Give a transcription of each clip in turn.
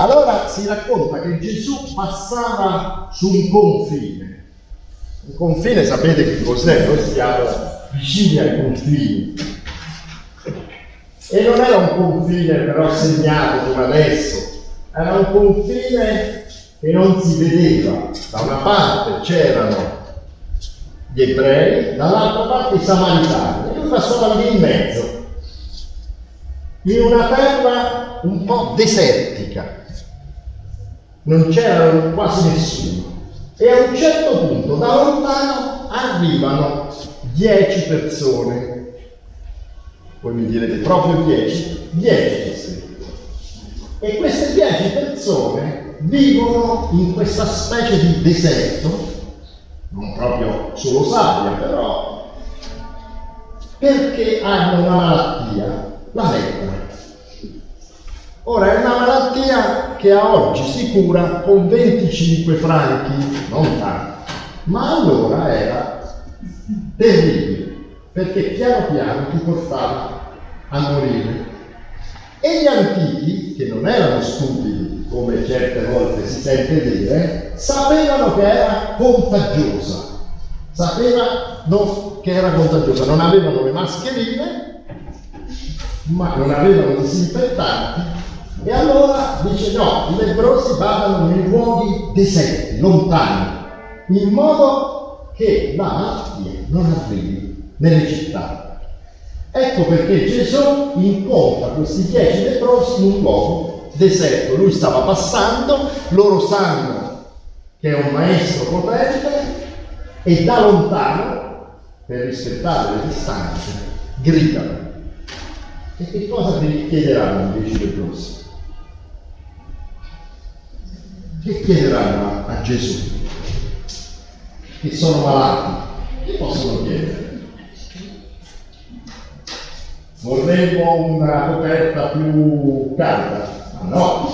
Allora si racconta che Gesù passava su un confine. Un confine sapete che cos'è? Noi siamo vicini ai confini. E non era un confine però segnato come adesso, era un confine che non si vedeva. Da una parte c'erano gli ebrei, dall'altra parte i samaritani, e lui passava lì in mezzo, in una terra un po' desertica, non c'era quasi nessuno. E a un certo punto, da lontano, arrivano dieci persone. Voi mi direte proprio dieci? Dieci E queste dieci persone vivono in questa specie di deserto non proprio solo sabbia, però, perché hanno una malattia, la lepre. Ora è una malattia che a oggi si cura con 25 franchi, non tanto, ma allora era terribile, perché piano piano ti portava a morire. E gli antichi, che non erano stupidi, come certe volte si sente dire, sapevano che era contagiosa. Sapevano che era contagiosa. Non avevano le mascherine, ma non avevano disinfettanti. E allora dice no, i lebbrosi vadano nei luoghi deserti, lontani, in modo che la malattia non arrivi nelle città. Ecco perché Gesù incontra questi dieci leprosi in un luogo deserto. Lui stava passando, loro sanno che è un maestro potente e da lontano, per rispettare le distanze, gridano. E che cosa vi chiederanno i dieci leprosi? Che chiederanno a, Gesù? Che sono malati? Che possono chiedere? Vorremmo una coperta più calda, ma no.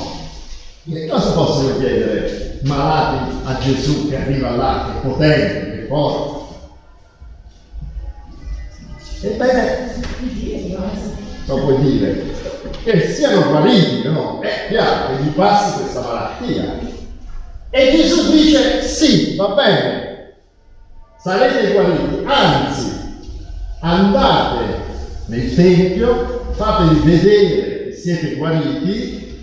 Che cosa possono chiedere malati a Gesù che arriva là, che è potente, che è forte? Ebbene, lo puoi dire, che siano guariti, no? È chiaro che gli passi questa malattia. E Gesù dice sì, va bene, sarete guariti, anzi, andate nel Tempio, fatevi vedere che siete guariti,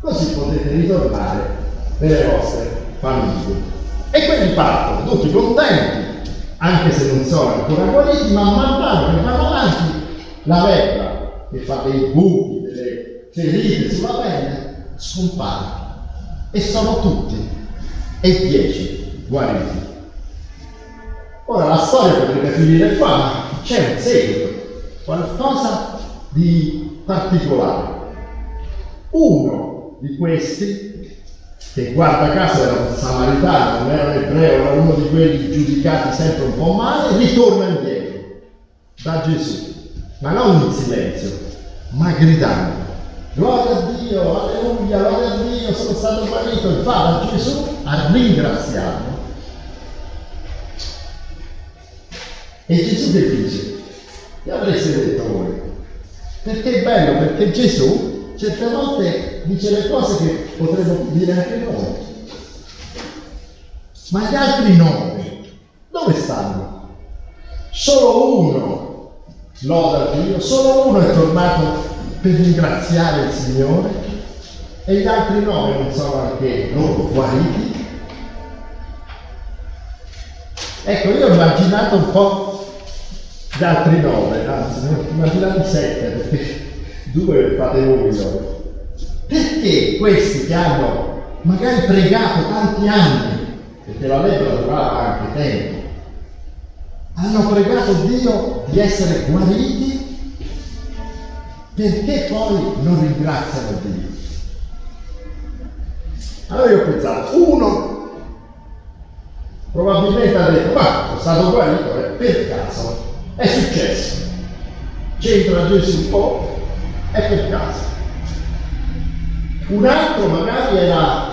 così potete ritornare nelle vostre famiglie. E quelli partono tutti contenti, anche se non sono ancora guariti, ma man mano che vanno avanti, la lepra che fa dei buchi, delle ferite sulla pelle, scompare. E sono tutti e dieci guariti. Ora la storia potrebbe finire qua, c'è un seguito qualcosa di particolare. Uno di questi, che guarda caso era un samaritano, non era un ebreo, era uno di quelli giudicati sempre un po' male, ritorna indietro da Gesù, ma non in silenzio, ma gridando. Gloria a Dio, alleluia, gloria a Dio, sono stato guarito e va da Gesù a ringraziarlo. E Gesù che dice? Che avreste detto voi? Perché è bello, perché Gesù certe volte dice le cose che potremmo dire anche noi. Ma gli altri nove, dove stanno? Solo uno loda Dio, solo uno è tornato per ringraziare il Signore e gli altri nove non sono anche loro guariti. Ecco, io ho immaginato un po' gli altri nove, anzi, immaginate sette, perché due fate voi loro. Perché questi che hanno magari pregato tanti anni, perché la lettera durava anche tempo, hanno pregato Dio di essere guariti, perché poi non ringraziano Dio? Allora io ho pensato, uno probabilmente ha detto, ma sono stato guarito eh, per caso, è successo. C'entra Gesù un po' è per caso. Un altro magari era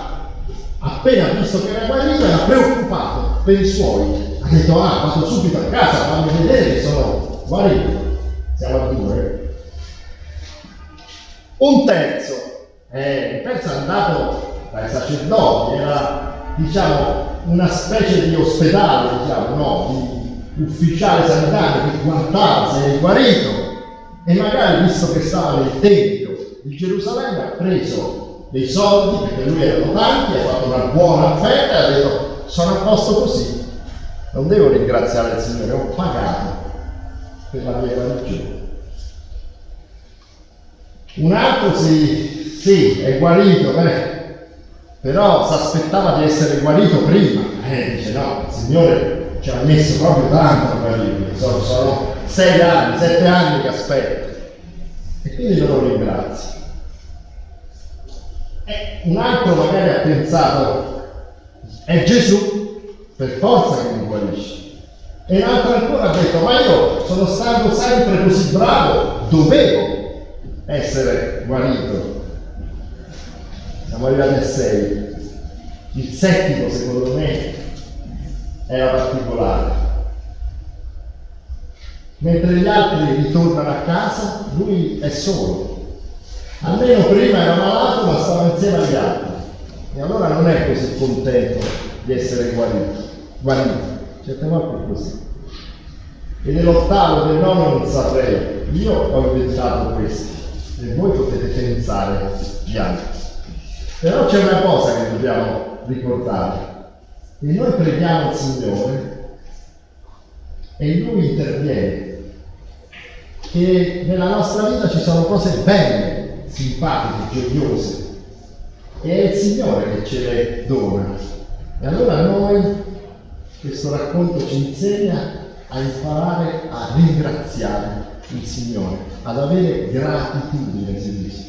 appena visto che era guarito, era preoccupato per i suoi. Ha detto, ah, vado subito a casa, fammi vedere che sono guarito. Siamo a due. Un terzo Eh, pensa è andato dai sacerdoti, era diciamo una specie di ospedale, diciamo, no, di ufficiale sanitario che guardava se è guarito e magari visto che stava nel Tempio di Gerusalemme ha preso dei soldi perché lui erano tanti, ha fatto una buona offerta e ha detto sono a posto così, non devo ringraziare il Signore, ho pagato per la mia guarigione. Un altro sì, sì, è guarito, beh, però si aspettava di essere guarito prima. Eh, dice no, il Signore ci ha messo proprio tanto a guarirmi, sono, sono sei anni, sette anni che aspetto. E quindi lo ringrazio. E un altro magari ha pensato, è Gesù, per forza che mi guarisce. E un altro ancora ha detto, ma io sono stato sempre così bravo, dovevo essere guarito. Siamo arrivati a 6. Il settimo, secondo me, era particolare. Mentre gli altri ritornano a casa, lui è solo. Almeno prima era malato, ma stava insieme agli altri. E allora non è così contento di essere guarito. Guarito. Certe volte è così. E nell'ottavo del nono non saprei. Io ho inventato questi e voi potete pensare gli altri. Però c'è una cosa che dobbiamo ricordare, che noi preghiamo il Signore e Lui interviene, che nella nostra vita ci sono cose belle, simpatiche, gioiose, e è il Signore che ce le dona. E allora noi, questo racconto ci insegna a imparare a ringraziare il Signore, ad avere gratitudine, si dice.